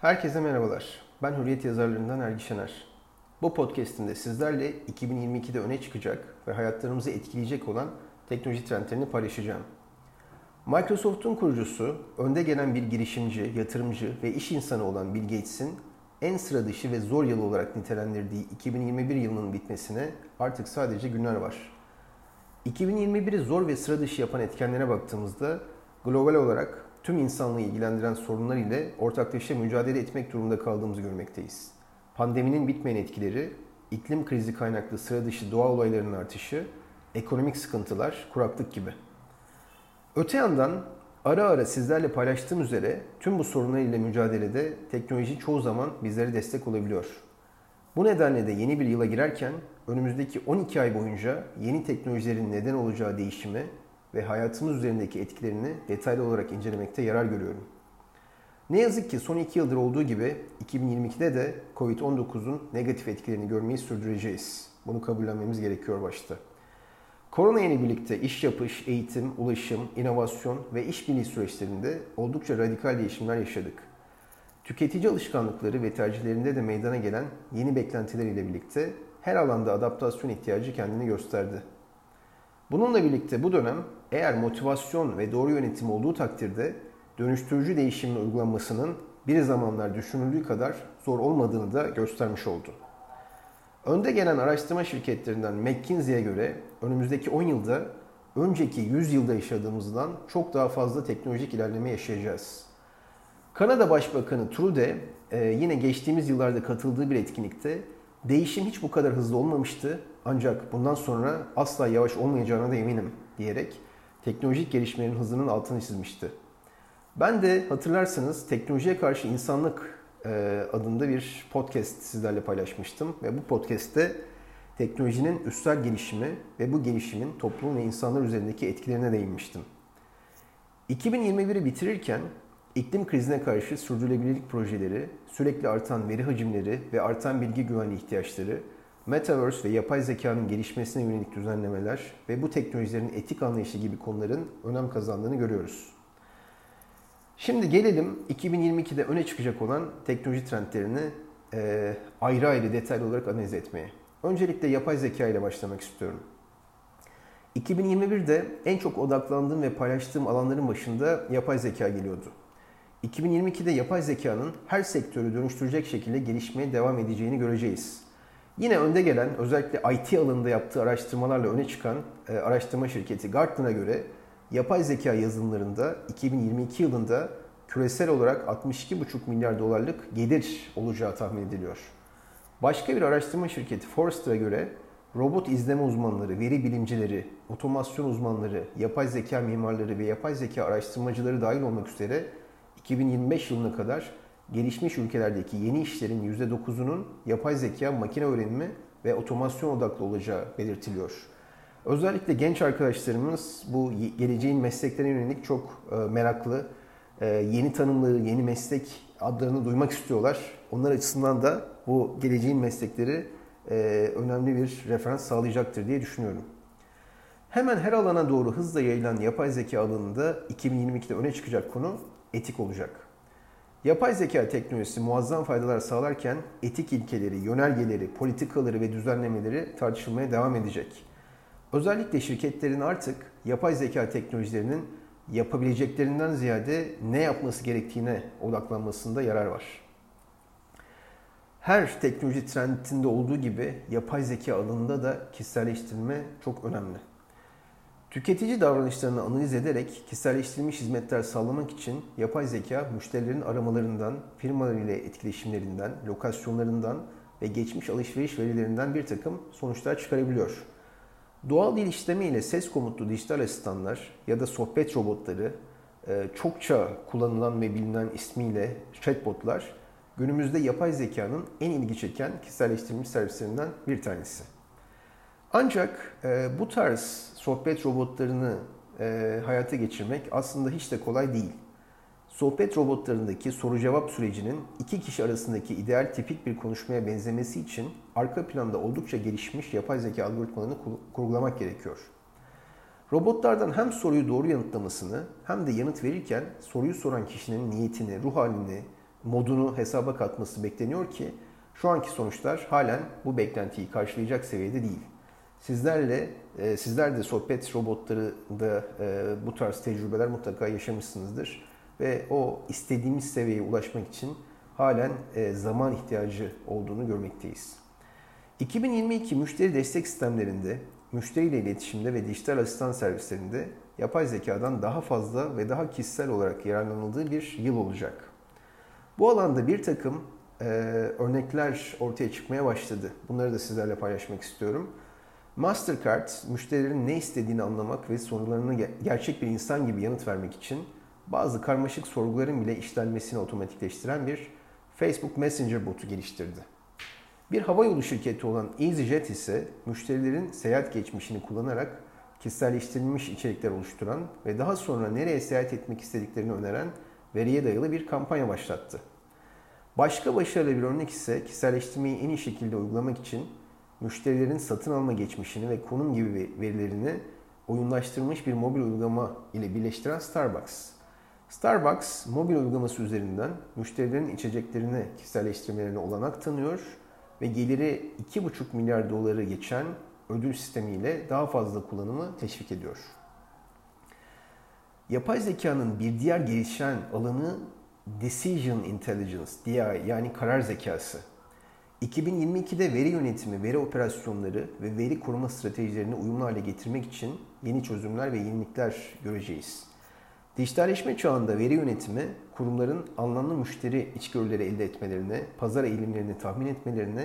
Herkese merhabalar. Ben Hürriyet yazarlarından Ergi Şener. Bu podcast'inde sizlerle 2022'de öne çıkacak ve hayatlarımızı etkileyecek olan teknoloji trendlerini paylaşacağım. Microsoft'un kurucusu, önde gelen bir girişimci, yatırımcı ve iş insanı olan Bill Gates'in en sıra dışı ve zor yıl olarak nitelendirdiği 2021 yılının bitmesine artık sadece günler var. 2021'i zor ve sıra dışı yapan etkenlere baktığımızda global olarak tüm insanlığı ilgilendiren sorunlar ile ortaklaşa mücadele etmek durumunda kaldığımızı görmekteyiz. Pandeminin bitmeyen etkileri, iklim krizi kaynaklı sıra dışı doğa olaylarının artışı, ekonomik sıkıntılar, kuraklık gibi. Öte yandan ara ara sizlerle paylaştığım üzere tüm bu sorunlar ile mücadelede teknoloji çoğu zaman bizlere destek olabiliyor. Bu nedenle de yeni bir yıla girerken önümüzdeki 12 ay boyunca yeni teknolojilerin neden olacağı değişimi ve hayatımız üzerindeki etkilerini detaylı olarak incelemekte yarar görüyorum. Ne yazık ki son iki yıldır olduğu gibi 2022'de de Covid-19'un negatif etkilerini görmeyi sürdüreceğiz. Bunu kabullenmemiz gerekiyor başta. Korona ile birlikte iş yapış, eğitim, ulaşım, inovasyon ve işbirliği süreçlerinde oldukça radikal değişimler yaşadık. Tüketici alışkanlıkları ve tercihlerinde de meydana gelen yeni beklentiler ile birlikte her alanda adaptasyon ihtiyacı kendini gösterdi. Bununla birlikte bu dönem eğer motivasyon ve doğru yönetim olduğu takdirde dönüştürücü değişimin uygulanmasının bir zamanlar düşünüldüğü kadar zor olmadığını da göstermiş oldu. Önde gelen araştırma şirketlerinden McKinsey'e göre önümüzdeki 10 yılda önceki 100 yılda yaşadığımızdan çok daha fazla teknolojik ilerleme yaşayacağız. Kanada Başbakanı Trudeau e, yine geçtiğimiz yıllarda katıldığı bir etkinlikte değişim hiç bu kadar hızlı olmamıştı ancak bundan sonra asla yavaş olmayacağına da eminim diyerek teknolojik gelişmelerin hızının altını çizmişti. Ben de hatırlarsanız teknolojiye karşı insanlık e, adında bir podcast sizlerle paylaşmıştım ve bu podcast'te teknolojinin üstel gelişimi ve bu gelişimin toplum ve insanlar üzerindeki etkilerine değinmiştim. 2021'i bitirirken iklim krizine karşı sürdürülebilirlik projeleri, sürekli artan veri hacimleri ve artan bilgi güvenliği ihtiyaçları, Metaverse ve yapay zekanın gelişmesine yönelik düzenlemeler ve bu teknolojilerin etik anlayışı gibi konuların önem kazandığını görüyoruz. Şimdi gelelim 2022'de öne çıkacak olan teknoloji trendlerini e, ayrı ayrı detaylı olarak analiz etmeye. Öncelikle yapay zeka ile başlamak istiyorum. 2021'de en çok odaklandığım ve paylaştığım alanların başında yapay zeka geliyordu. 2022'de yapay zekanın her sektörü dönüştürecek şekilde gelişmeye devam edeceğini göreceğiz. Yine önde gelen özellikle IT alanında yaptığı araştırmalarla öne çıkan e, araştırma şirketi Gartner'a göre yapay zeka yazılımlarında 2022 yılında küresel olarak 62,5 milyar dolarlık gelir olacağı tahmin ediliyor. Başka bir araştırma şirketi Forrester'a göre robot izleme uzmanları, veri bilimcileri, otomasyon uzmanları, yapay zeka mimarları ve yapay zeka araştırmacıları dahil olmak üzere 2025 yılına kadar gelişmiş ülkelerdeki yeni işlerin %9'unun yapay zeka, makine öğrenimi ve otomasyon odaklı olacağı belirtiliyor. Özellikle genç arkadaşlarımız bu geleceğin mesleklerine yönelik çok e, meraklı, e, yeni tanımları, yeni meslek adlarını duymak istiyorlar. Onlar açısından da bu geleceğin meslekleri e, önemli bir referans sağlayacaktır diye düşünüyorum. Hemen her alana doğru hızla yayılan yapay zeka alanında 2022'de öne çıkacak konu etik olacak. Yapay zeka teknolojisi muazzam faydalar sağlarken etik ilkeleri, yönergeleri, politikaları ve düzenlemeleri tartışılmaya devam edecek. Özellikle şirketlerin artık yapay zeka teknolojilerinin yapabileceklerinden ziyade ne yapması gerektiğine odaklanmasında yarar var. Her teknoloji trendinde olduğu gibi yapay zeka alanında da kişiselleştirme çok önemli. Tüketici davranışlarını analiz ederek kişiselleştirilmiş hizmetler sağlamak için yapay zeka müşterilerin aramalarından, firmalar ile etkileşimlerinden, lokasyonlarından ve geçmiş alışveriş verilerinden bir takım sonuçlar çıkarabiliyor. Doğal dil işleme ile ses komutlu dijital asistanlar ya da sohbet robotları, e, çokça kullanılan ve bilinen ismiyle chatbotlar günümüzde yapay zekanın en ilgi çeken kişiselleştirilmiş servislerinden bir tanesi. Ancak e, bu tarz sohbet robotlarını e, hayata geçirmek aslında hiç de kolay değil. Sohbet robotlarındaki soru cevap sürecinin iki kişi arasındaki ideal tipik bir konuşmaya benzemesi için arka planda oldukça gelişmiş yapay zeka algoritmalarını kurgulamak gerekiyor. Robotlardan hem soruyu doğru yanıtlamasını hem de yanıt verirken soruyu soran kişinin niyetini, ruh halini, modunu hesaba katması bekleniyor ki şu anki sonuçlar halen bu beklentiyi karşılayacak seviyede değil. Sizlerle, e, sizler de sohbet robotları da e, bu tarz tecrübeler mutlaka yaşamışsınızdır. Ve o istediğimiz seviyeye ulaşmak için halen e, zaman ihtiyacı olduğunu görmekteyiz. 2022 müşteri destek sistemlerinde, müşteriyle iletişimde ve dijital asistan servislerinde yapay zekadan daha fazla ve daha kişisel olarak yararlanıldığı bir yıl olacak. Bu alanda bir takım e, örnekler ortaya çıkmaya başladı. Bunları da sizlerle paylaşmak istiyorum. Mastercard, müşterilerin ne istediğini anlamak ve sorularına gerçek bir insan gibi yanıt vermek için bazı karmaşık sorguların bile işlenmesini otomatikleştiren bir Facebook Messenger botu geliştirdi. Bir havayolu şirketi olan EasyJet ise müşterilerin seyahat geçmişini kullanarak kişiselleştirilmiş içerikler oluşturan ve daha sonra nereye seyahat etmek istediklerini öneren veriye dayalı bir kampanya başlattı. Başka başarılı bir örnek ise kişiselleştirmeyi en iyi şekilde uygulamak için müşterilerin satın alma geçmişini ve konum gibi verilerini oyunlaştırılmış bir mobil uygulama ile birleştiren Starbucks. Starbucks mobil uygulaması üzerinden müşterilerin içeceklerini kişiselleştirmelerine olanak tanıyor ve geliri 2,5 milyar doları geçen ödül sistemiyle daha fazla kullanımı teşvik ediyor. Yapay zekanın bir diğer gelişen alanı Decision Intelligence, DI yani karar zekası. 2022'de veri yönetimi, veri operasyonları ve veri koruma stratejilerini uyumlu hale getirmek için yeni çözümler ve yenilikler göreceğiz. Dijitalleşme çağında veri yönetimi, kurumların anlamlı müşteri içgörüleri elde etmelerine, pazar eğilimlerini tahmin etmelerine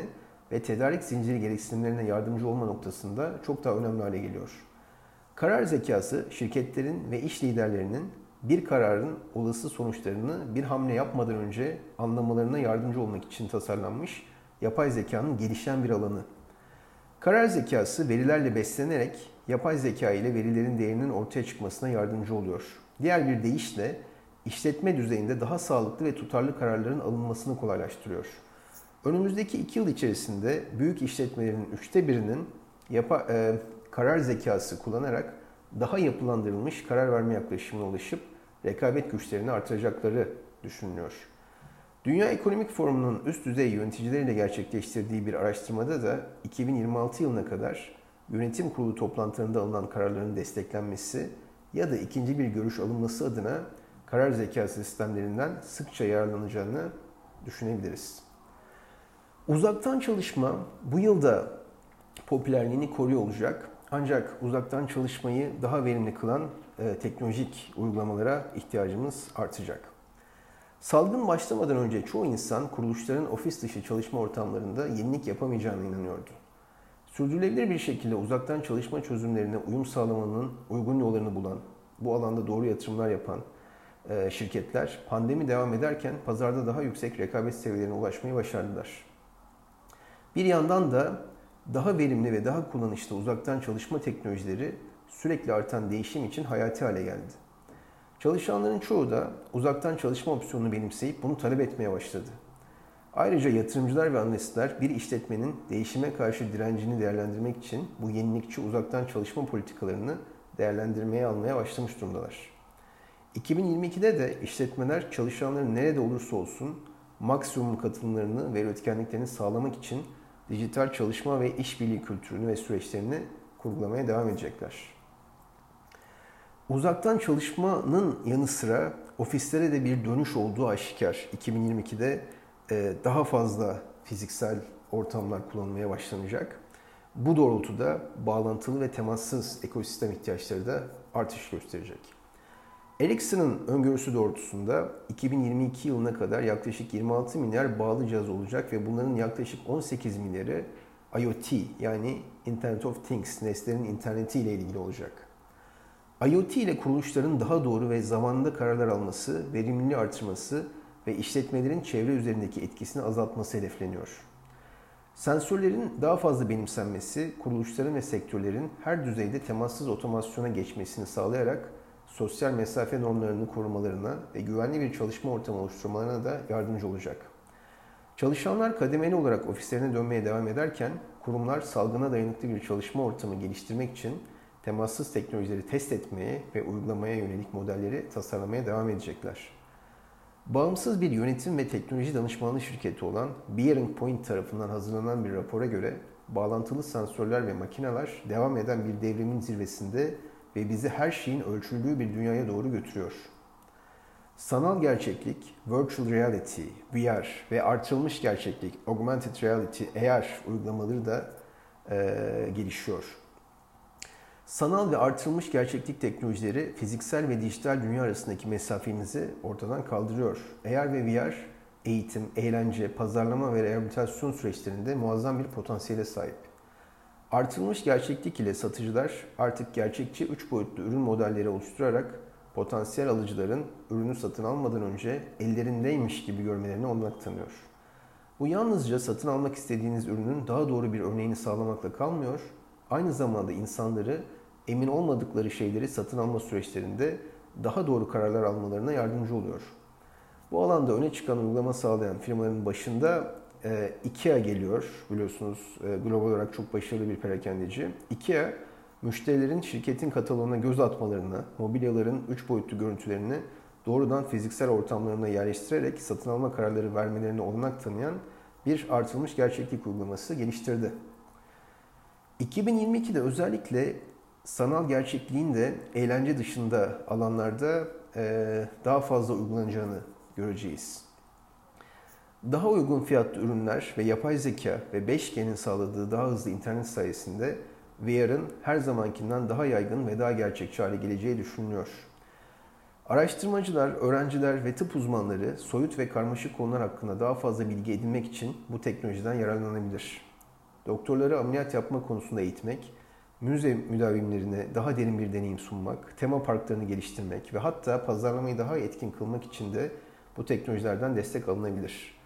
ve tedarik zinciri gereksinimlerine yardımcı olma noktasında çok daha önemli hale geliyor. Karar zekası, şirketlerin ve iş liderlerinin bir kararın olası sonuçlarını bir hamle yapmadan önce anlamalarına yardımcı olmak için tasarlanmış yapay zekanın gelişen bir alanı. Karar zekası verilerle beslenerek yapay zeka ile verilerin değerinin ortaya çıkmasına yardımcı oluyor. Diğer bir deyişle işletme düzeyinde daha sağlıklı ve tutarlı kararların alınmasını kolaylaştırıyor. Önümüzdeki iki yıl içerisinde büyük işletmelerin üçte birinin yapa, e, karar zekası kullanarak daha yapılandırılmış karar verme yaklaşımına ulaşıp rekabet güçlerini artıracakları düşünülüyor. Dünya Ekonomik Forumu'nun üst düzey yöneticileriyle gerçekleştirdiği bir araştırmada da 2026 yılına kadar yönetim kurulu toplantılarında alınan kararların desteklenmesi ya da ikinci bir görüş alınması adına karar zekası sistemlerinden sıkça yararlanacağını düşünebiliriz. Uzaktan çalışma bu yılda popülerliğini koruyor olacak. Ancak uzaktan çalışmayı daha verimli kılan e, teknolojik uygulamalara ihtiyacımız artacak. Salgın başlamadan önce çoğu insan kuruluşların ofis dışı çalışma ortamlarında yenilik yapamayacağına inanıyordu. Sürdürülebilir bir şekilde uzaktan çalışma çözümlerine uyum sağlamanın uygun yollarını bulan, bu alanda doğru yatırımlar yapan e, şirketler pandemi devam ederken pazarda daha yüksek rekabet seviyelerine ulaşmayı başardılar. Bir yandan da daha verimli ve daha kullanışlı uzaktan çalışma teknolojileri sürekli artan değişim için hayati hale geldi. Çalışanların çoğu da uzaktan çalışma opsiyonunu benimseyip bunu talep etmeye başladı. Ayrıca yatırımcılar ve analistler bir işletmenin değişime karşı direncini değerlendirmek için bu yenilikçi uzaktan çalışma politikalarını değerlendirmeye almaya başlamış durumdalar. 2022'de de işletmeler çalışanların nerede olursa olsun maksimum katılımlarını ve üretkenliklerini sağlamak için dijital çalışma ve işbirliği kültürünü ve süreçlerini kurgulamaya devam edecekler. Uzaktan çalışmanın yanı sıra ofislere de bir dönüş olduğu aşikar. 2022'de e, daha fazla fiziksel ortamlar kullanılmaya başlanacak. Bu doğrultuda bağlantılı ve temassız ekosistem ihtiyaçları da artış gösterecek. Ericsson'ın öngörüsü doğrultusunda 2022 yılına kadar yaklaşık 26 milyar bağlı cihaz olacak ve bunların yaklaşık 18 milyarı IoT yani Internet of Things, nesnelerin interneti ile ilgili olacak. IoT ile kuruluşların daha doğru ve zamanında kararlar alması, verimliliği artırması ve işletmelerin çevre üzerindeki etkisini azaltması hedefleniyor. Sensörlerin daha fazla benimsenmesi, kuruluşların ve sektörlerin her düzeyde temassız otomasyona geçmesini sağlayarak sosyal mesafe normlarını korumalarına ve güvenli bir çalışma ortamı oluşturmalarına da yardımcı olacak. Çalışanlar kademeli olarak ofislerine dönmeye devam ederken kurumlar salgına dayanıklı bir çalışma ortamı geliştirmek için temassız teknolojileri test etmeye ve uygulamaya yönelik modelleri tasarlamaya devam edecekler. Bağımsız bir yönetim ve teknoloji danışmanlığı şirketi olan Bearing Point tarafından hazırlanan bir rapora göre bağlantılı sensörler ve makineler devam eden bir devrimin zirvesinde ve bizi her şeyin ölçüldüğü bir dünyaya doğru götürüyor. Sanal gerçeklik, virtual reality, VR ve artırılmış gerçeklik, augmented reality, AR uygulamaları da e, gelişiyor. Sanal ve artırılmış gerçeklik teknolojileri fiziksel ve dijital dünya arasındaki mesafemizi ortadan kaldırıyor. AR ve VR eğitim, eğlence, pazarlama ve rehabilitasyon süreçlerinde muazzam bir potansiyele sahip. Artırılmış gerçeklik ile satıcılar artık gerçekçi 3 boyutlu ürün modelleri oluşturarak potansiyel alıcıların ürünü satın almadan önce ellerindeymiş gibi görmelerini olanak tanıyor. Bu yalnızca satın almak istediğiniz ürünün daha doğru bir örneğini sağlamakla kalmıyor, aynı zamanda insanları emin olmadıkları şeyleri satın alma süreçlerinde daha doğru kararlar almalarına yardımcı oluyor. Bu alanda öne çıkan uygulama sağlayan firmaların başında e, IKEA geliyor. Biliyorsunuz e, global olarak çok başarılı bir perakendeci. IKEA, müşterilerin şirketin kataloğuna göz atmalarını, mobilyaların 3 boyutlu görüntülerini doğrudan fiziksel ortamlarına yerleştirerek satın alma kararları vermelerine olanak tanıyan bir artılmış gerçeklik uygulaması geliştirdi. 2022'de özellikle sanal gerçekliğin de eğlence dışında alanlarda e, daha fazla uygulanacağını göreceğiz. Daha uygun fiyatlı ürünler ve yapay zeka ve 5G'nin sağladığı daha hızlı internet sayesinde VR'ın her zamankinden daha yaygın ve daha gerçekçi hale geleceği düşünülüyor. Araştırmacılar, öğrenciler ve tıp uzmanları soyut ve karmaşık konular hakkında daha fazla bilgi edinmek için bu teknolojiden yararlanabilir. Doktorları ameliyat yapma konusunda eğitmek, müze müdavimlerine daha derin bir deneyim sunmak, tema parklarını geliştirmek ve hatta pazarlamayı daha etkin kılmak için de bu teknolojilerden destek alınabilir.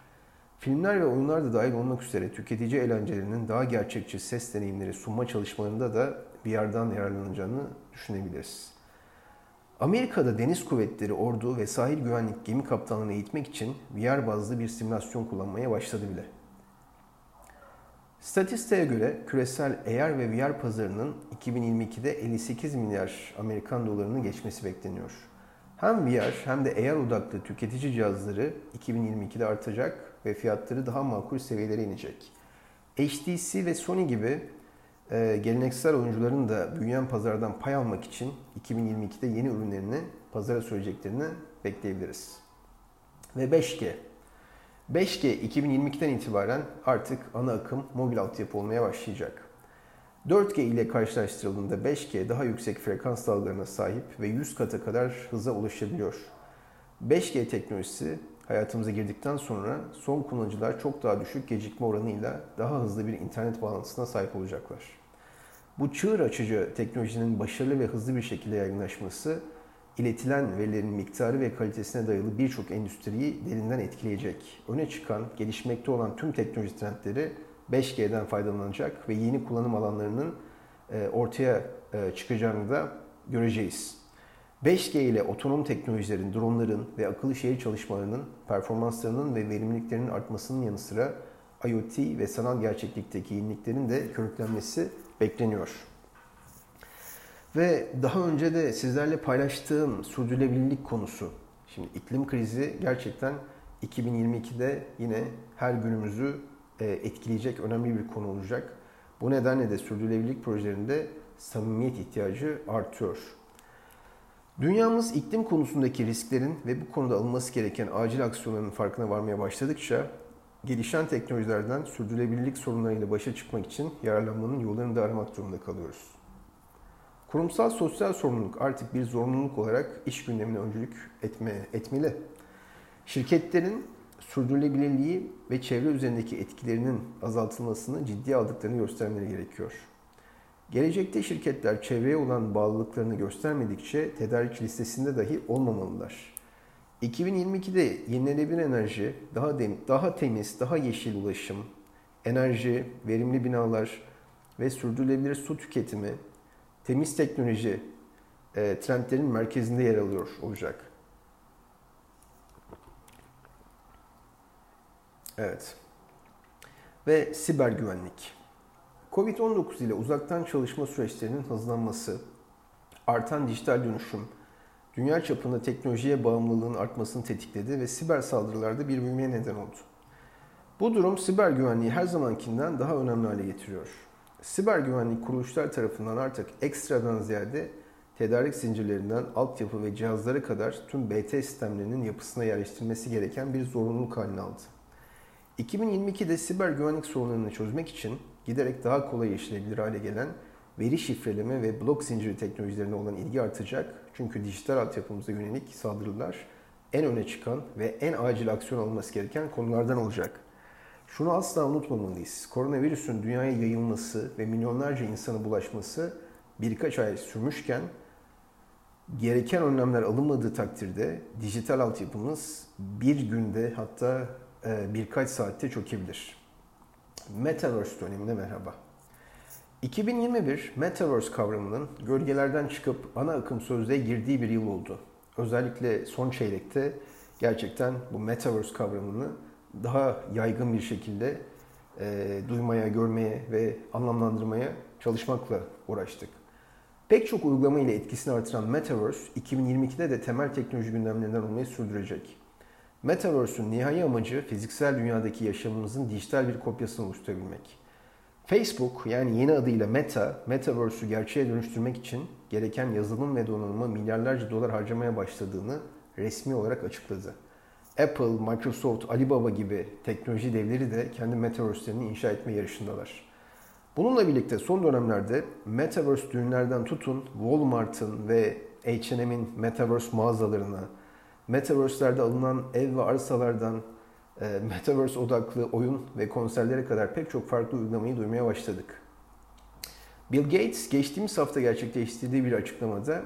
Filmler ve oyunlar da dahil olmak üzere tüketici eğlencelerinin daha gerçekçi ses deneyimleri sunma çalışmalarında da bir yerden yararlanacağını düşünebiliriz. Amerika'da deniz kuvvetleri, ordu ve sahil güvenlik gemi kaptanlığını eğitmek için VR bazlı bir simülasyon kullanmaya başladı bile. Statistiğe göre küresel AR ve VR pazarının 2022'de 58 milyar Amerikan dolarını geçmesi bekleniyor. Hem VR hem de AR odaklı tüketici cihazları 2022'de artacak ve fiyatları daha makul seviyelere inecek. HTC ve Sony gibi e, geleneksel oyuncuların da büyüyen pazardan pay almak için 2022'de yeni ürünlerini pazara süreceklerini bekleyebiliriz. Ve 5G. 5G 2022'den itibaren artık ana akım mobil altyapı olmaya başlayacak. 4G ile karşılaştırıldığında 5G daha yüksek frekans dalgalarına sahip ve 100 kata kadar hıza ulaşabiliyor. 5G teknolojisi hayatımıza girdikten sonra son kullanıcılar çok daha düşük gecikme oranıyla daha hızlı bir internet bağlantısına sahip olacaklar. Bu çığır açıcı teknolojinin başarılı ve hızlı bir şekilde yaygınlaşması iletilen verilerin miktarı ve kalitesine dayalı birçok endüstriyi derinden etkileyecek. Öne çıkan, gelişmekte olan tüm teknoloji trendleri 5G'den faydalanacak ve yeni kullanım alanlarının e, ortaya e, çıkacağını da göreceğiz. 5G ile otonom teknolojilerin, dronların ve akıllı şehir çalışmalarının performanslarının ve verimliliklerinin artmasının yanı sıra IoT ve sanal gerçeklikteki yeniliklerin de körüklenmesi bekleniyor. Ve daha önce de sizlerle paylaştığım sürdürülebilirlik konusu. Şimdi iklim krizi gerçekten 2022'de yine her günümüzü e, etkileyecek önemli bir konu olacak. Bu nedenle de sürdürülebilirlik projelerinde samimiyet ihtiyacı artıyor. Dünyamız iklim konusundaki risklerin ve bu konuda alınması gereken acil aksiyonların farkına varmaya başladıkça gelişen teknolojilerden sürdürülebilirlik sorunlarıyla başa çıkmak için yararlanmanın yollarını da aramak durumunda kalıyoruz. Kurumsal sosyal sorumluluk artık bir zorunluluk olarak iş gündemine öncülük etme, etmeli. Şirketlerin sürdürülebilirliği ve çevre üzerindeki etkilerinin azaltılmasını ciddi aldıklarını göstermeleri gerekiyor. Gelecekte şirketler çevreye olan bağlılıklarını göstermedikçe tedarik listesinde dahi olmamalılar. 2022'de yenilenebilir enerji, daha dem daha temiz, daha yeşil ulaşım, enerji, verimli binalar ve sürdürülebilir su tüketimi, temiz teknoloji e, trendlerin merkezinde yer alıyor olacak. Evet. Ve siber güvenlik. Covid-19 ile uzaktan çalışma süreçlerinin hızlanması, artan dijital dönüşüm, dünya çapında teknolojiye bağımlılığın artmasını tetikledi ve siber saldırılarda bir büyümeye neden oldu. Bu durum siber güvenliği her zamankinden daha önemli hale getiriyor. Siber güvenlik kuruluşlar tarafından artık ekstradan ziyade tedarik zincirlerinden altyapı ve cihazlara kadar tüm BT sistemlerinin yapısına yerleştirilmesi gereken bir zorunluluk haline aldı. 2022'de siber güvenlik sorunlarını çözmek için giderek daha kolay işleyebilir hale gelen veri şifreleme ve blok zinciri teknolojilerine olan ilgi artacak. Çünkü dijital altyapımıza yönelik saldırılar en öne çıkan ve en acil aksiyon alınması gereken konulardan olacak. Şunu asla unutmamalıyız. Koronavirüsün dünyaya yayılması ve milyonlarca insana bulaşması birkaç ay sürmüşken gereken önlemler alınmadığı takdirde dijital altyapımız bir günde hatta e, birkaç saatte çökebilir. Metaverse dönemine merhaba. 2021 Metaverse kavramının gölgelerden çıkıp ana akım sözlüğe girdiği bir yıl oldu. Özellikle son çeyrekte gerçekten bu Metaverse kavramını daha yaygın bir şekilde e, duymaya, görmeye ve anlamlandırmaya çalışmakla uğraştık. Pek çok uygulama ile etkisini artıran Metaverse 2022'de de temel teknoloji gündemlerinden olmayı sürdürecek. Metaverse'ün nihai amacı fiziksel dünyadaki yaşamımızın dijital bir kopyasını oluşturabilmek. Facebook yani yeni adıyla Meta, Metaverse'ü gerçeğe dönüştürmek için gereken yazılım ve donanıma milyarlarca dolar harcamaya başladığını resmi olarak açıkladı. Apple, Microsoft, Alibaba gibi teknoloji devleri de kendi Metaverse'lerini inşa etme yarışındalar. Bununla birlikte son dönemlerde Metaverse düğünlerden tutun Walmart'ın ve H&M'in Metaverse mağazalarına, Metaverse'lerde alınan ev ve arsalardan e, Metaverse odaklı oyun ve konserlere kadar pek çok farklı uygulamayı duymaya başladık. Bill Gates geçtiğimiz hafta gerçekleştirdiği bir açıklamada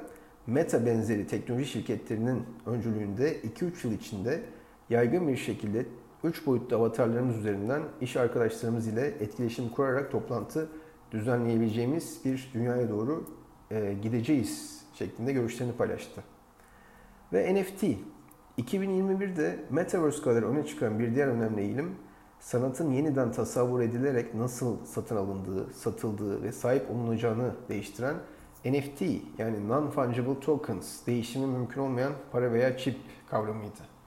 Meta benzeri teknoloji şirketlerinin öncülüğünde 2-3 yıl içinde yaygın bir şekilde 3 boyutlu avatarlarımız üzerinden iş arkadaşlarımız ile etkileşim kurarak toplantı düzenleyebileceğimiz bir dünyaya doğru e, gideceğiz şeklinde görüşlerini paylaştı. Ve NFT. 2021'de Metaverse kadar öne çıkan bir diğer önemli eğilim, sanatın yeniden tasavvur edilerek nasıl satın alındığı, satıldığı ve sahip olunacağını değiştiren NFT yani Non-Fungible Tokens, değişimi mümkün olmayan para veya çip kavramıydı.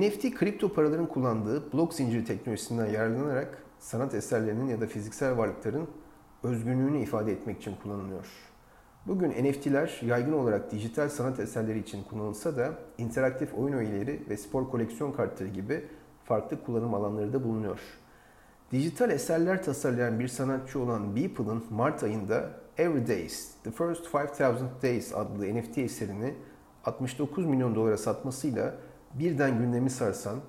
NFT kripto paraların kullandığı blok zinciri teknolojisinden yararlanarak sanat eserlerinin ya da fiziksel varlıkların özgünlüğünü ifade etmek için kullanılıyor. Bugün NFT'ler yaygın olarak dijital sanat eserleri için kullanılsa da interaktif oyun öğeleri ve spor koleksiyon kartları gibi farklı kullanım alanları da bulunuyor. Dijital eserler tasarlayan bir sanatçı olan Beeple'ın Mart ayında Every Days, The First 5000 Days adlı NFT eserini 69 milyon dolara satmasıyla birden gündemi sarsan,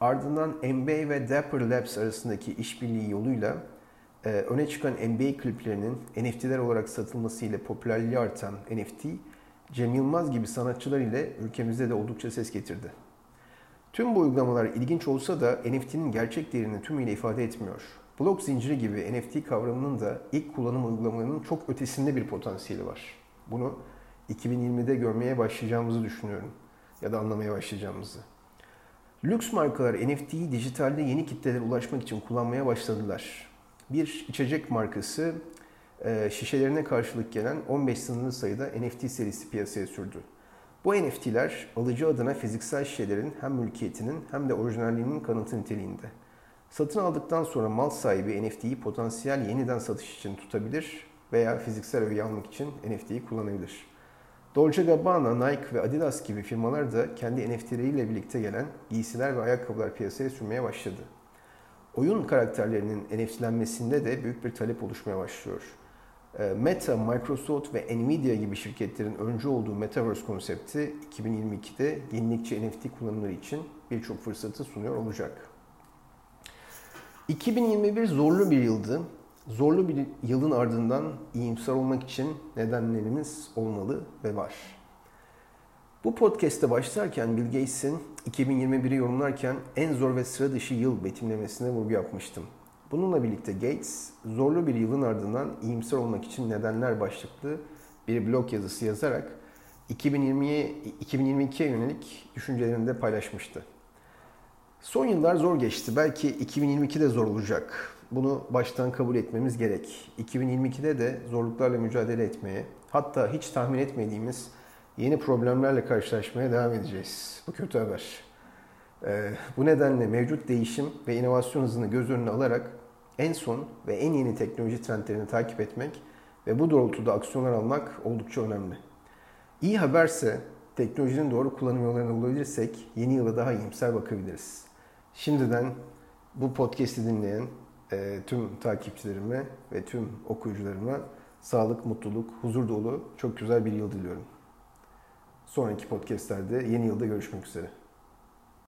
ardından NBA ve Dapper Labs arasındaki işbirliği yoluyla e, öne çıkan NBA kliplerinin NFT'ler olarak satılması ile popülerliği artan NFT, Cem Yılmaz gibi sanatçılar ile ülkemizde de oldukça ses getirdi. Tüm bu uygulamalar ilginç olsa da NFT'nin gerçek değerini tümüyle ifade etmiyor. Blok zinciri gibi NFT kavramının da ilk kullanım uygulamalarının çok ötesinde bir potansiyeli var. Bunu 2020'de görmeye başlayacağımızı düşünüyorum ya da anlamaya başlayacağımızı. Lüks markalar NFT'yi dijitalde yeni kitlelere ulaşmak için kullanmaya başladılar. Bir içecek markası e, şişelerine karşılık gelen 15 sınırlı sayıda NFT serisi piyasaya sürdü. Bu NFT'ler alıcı adına fiziksel şişelerin hem mülkiyetinin hem de orijinalliğinin kanıtı niteliğinde. Satın aldıktan sonra mal sahibi NFT'yi potansiyel yeniden satış için tutabilir veya fiziksel öğe almak için NFT'yi kullanabilir. Dolce Gabbana, Nike ve Adidas gibi firmalar da kendi NFT'leriyle birlikte gelen giysiler ve ayakkabılar piyasaya sürmeye başladı. Oyun karakterlerinin NFT'lenmesinde de büyük bir talep oluşmaya başlıyor. Ee, Meta, Microsoft ve Nvidia gibi şirketlerin öncü olduğu Metaverse konsepti 2022'de yenilikçi NFT kullanımları için birçok fırsatı sunuyor olacak. 2021 zorlu bir yıldı. Zorlu bir yılın ardından iyimser olmak için nedenlerimiz olmalı ve var. Bu podcast'te başlarken Bill Gates'in 2021'i yorumlarken en zor ve sıra dışı yıl betimlemesine vurgu yapmıştım. Bununla birlikte Gates, zorlu bir yılın ardından iyimser olmak için nedenler başlıklı bir blog yazısı yazarak 2020'ye 2022'ye yönelik düşüncelerini de paylaşmıştı. Son yıllar zor geçti. Belki 2022 de zor olacak. Bunu baştan kabul etmemiz gerek. 2022'de de zorluklarla mücadele etmeye, hatta hiç tahmin etmediğimiz yeni problemlerle karşılaşmaya devam edeceğiz. Bu kötü haber. Ee, bu nedenle mevcut değişim ve inovasyon hızını göz önüne alarak en son ve en yeni teknoloji trendlerini takip etmek ve bu doğrultuda aksiyonlar almak oldukça önemli. İyi haberse teknolojinin doğru kullanım yollarını bulabilirsek yeni yıla daha iyimser bakabiliriz. Şimdiden bu podcast'i dinleyen e, tüm takipçilerime ve tüm okuyucularıma sağlık, mutluluk, huzur dolu çok güzel bir yıl diliyorum. Sonraki podcastlerde yeni yılda görüşmek üzere.